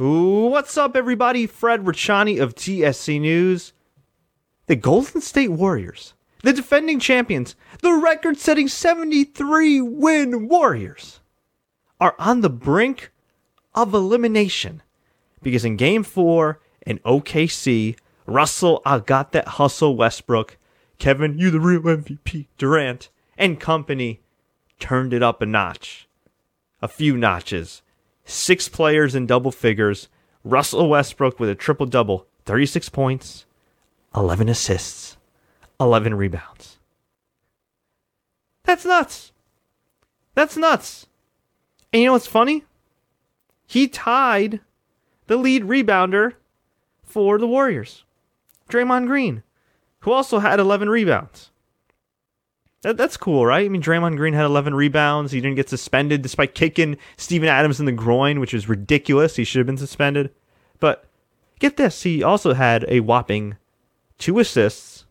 What's up, everybody? Fred Rachani of TSC News. The Golden State Warriors, the defending champions, the record setting 73 win Warriors, are on the brink of elimination because in game four in OKC, Russell, I got that hustle Westbrook, Kevin, you the real MVP, Durant, and company turned it up a notch. A few notches. Six players in double figures. Russell Westbrook with a triple double, 36 points, 11 assists, 11 rebounds. That's nuts. That's nuts. And you know what's funny? He tied the lead rebounder for the Warriors, Draymond Green, who also had 11 rebounds. That, that's cool, right? I mean, Draymond Green had 11 rebounds. He didn't get suspended despite kicking Steven Adams in the groin, which is ridiculous. He should have been suspended. But get this, he also had a whopping two assists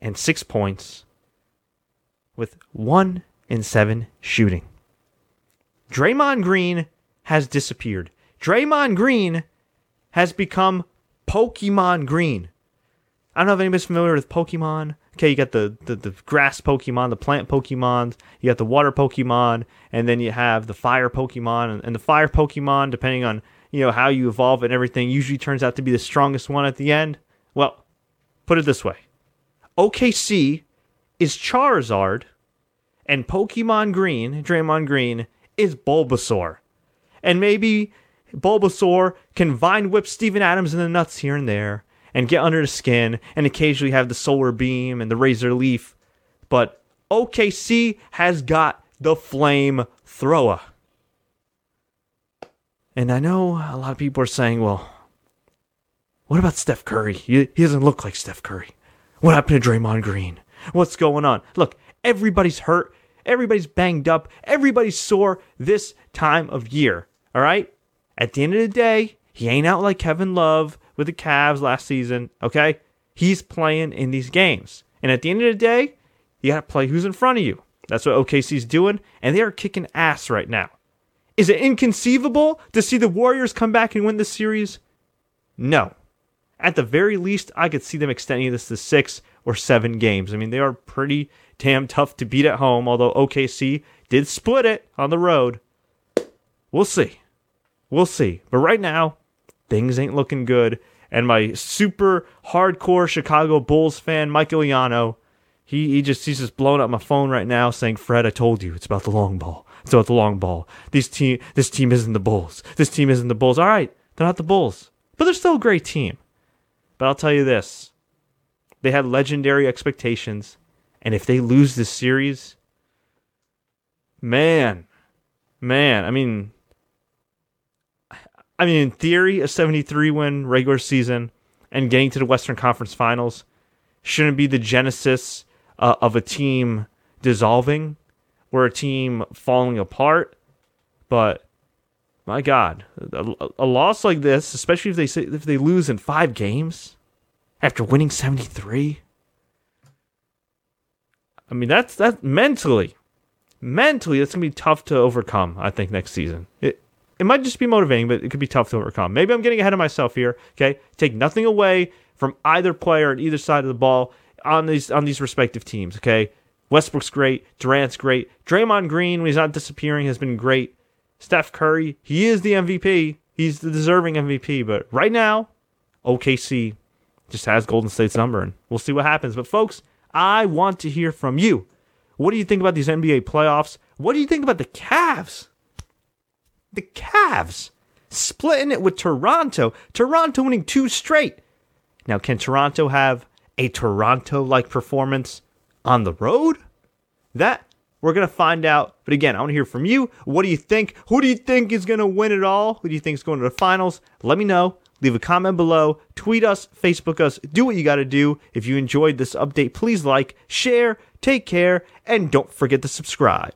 and six points with one in seven shooting. Draymond Green has disappeared. Draymond Green has become Pokemon Green. I don't know if anybody's familiar with Pokemon. Okay, you got the, the, the grass Pokemon, the plant Pokemon, you got the water Pokemon, and then you have the fire Pokemon. And, and the fire Pokemon, depending on you know how you evolve and everything, usually turns out to be the strongest one at the end. Well, put it this way: OKC is Charizard, and Pokemon Green, Draymond Green, is Bulbasaur. And maybe Bulbasaur can vine whip Steven Adams in the nuts here and there and get under the skin and occasionally have the solar beam and the razor leaf. But OKC has got the flame thrower. And I know a lot of people are saying, well, what about Steph Curry? He, doesn't look like Steph Curry. What happened to Draymond Green? What's going on? Look, everybody's hurt. Everybody's banged up. Everybody's sore this time of year. All right? At the end of the day, he ain't out like Kevin Love with the Cavs last season, okay? He's playing in these games. And at the end of the day, you got to play who's in front of you. That's what OKC's doing, and they are kicking ass right now. Is it inconceivable to see the Warriors come back and win the series? No. At the very least, I could see them extending this to six or seven games. I mean, they are pretty damn tough to beat at home, although OKC did split it on the road. We'll see. We'll see. But right now, things ain't looking good. And my super hardcore Chicago Bulls fan, Mike Iliano, he, he just he's just blowing up my phone right now saying, Fred, I told you, it's about the long ball. It's about the long ball. These team this team isn't the Bulls. This team isn't the Bulls. All right, they're not the Bulls. But they're still a great team. But I'll tell you this. They had legendary expectations. And if they lose this series, man, man, I mean, I mean, in theory, a 73 win regular season and getting to the Western Conference Finals shouldn't be the genesis uh, of a team dissolving or a team falling apart. But my God, a, a loss like this, especially if they say, if they lose in five games after winning 73. I mean, that's that mentally, mentally, that's gonna be tough to overcome. I think next season. It, it might just be motivating, but it could be tough to overcome. Maybe I'm getting ahead of myself here. Okay, take nothing away from either player on either side of the ball on these on these respective teams. Okay, Westbrook's great, Durant's great, Draymond Green when he's not disappearing has been great. Steph Curry, he is the MVP. He's the deserving MVP. But right now, OKC just has Golden State's number, and we'll see what happens. But folks, I want to hear from you. What do you think about these NBA playoffs? What do you think about the Cavs? The Cavs splitting it with Toronto. Toronto winning two straight. Now, can Toronto have a Toronto like performance on the road? That we're going to find out. But again, I want to hear from you. What do you think? Who do you think is going to win it all? Who do you think is going to the finals? Let me know. Leave a comment below. Tweet us, Facebook us. Do what you got to do. If you enjoyed this update, please like, share, take care, and don't forget to subscribe.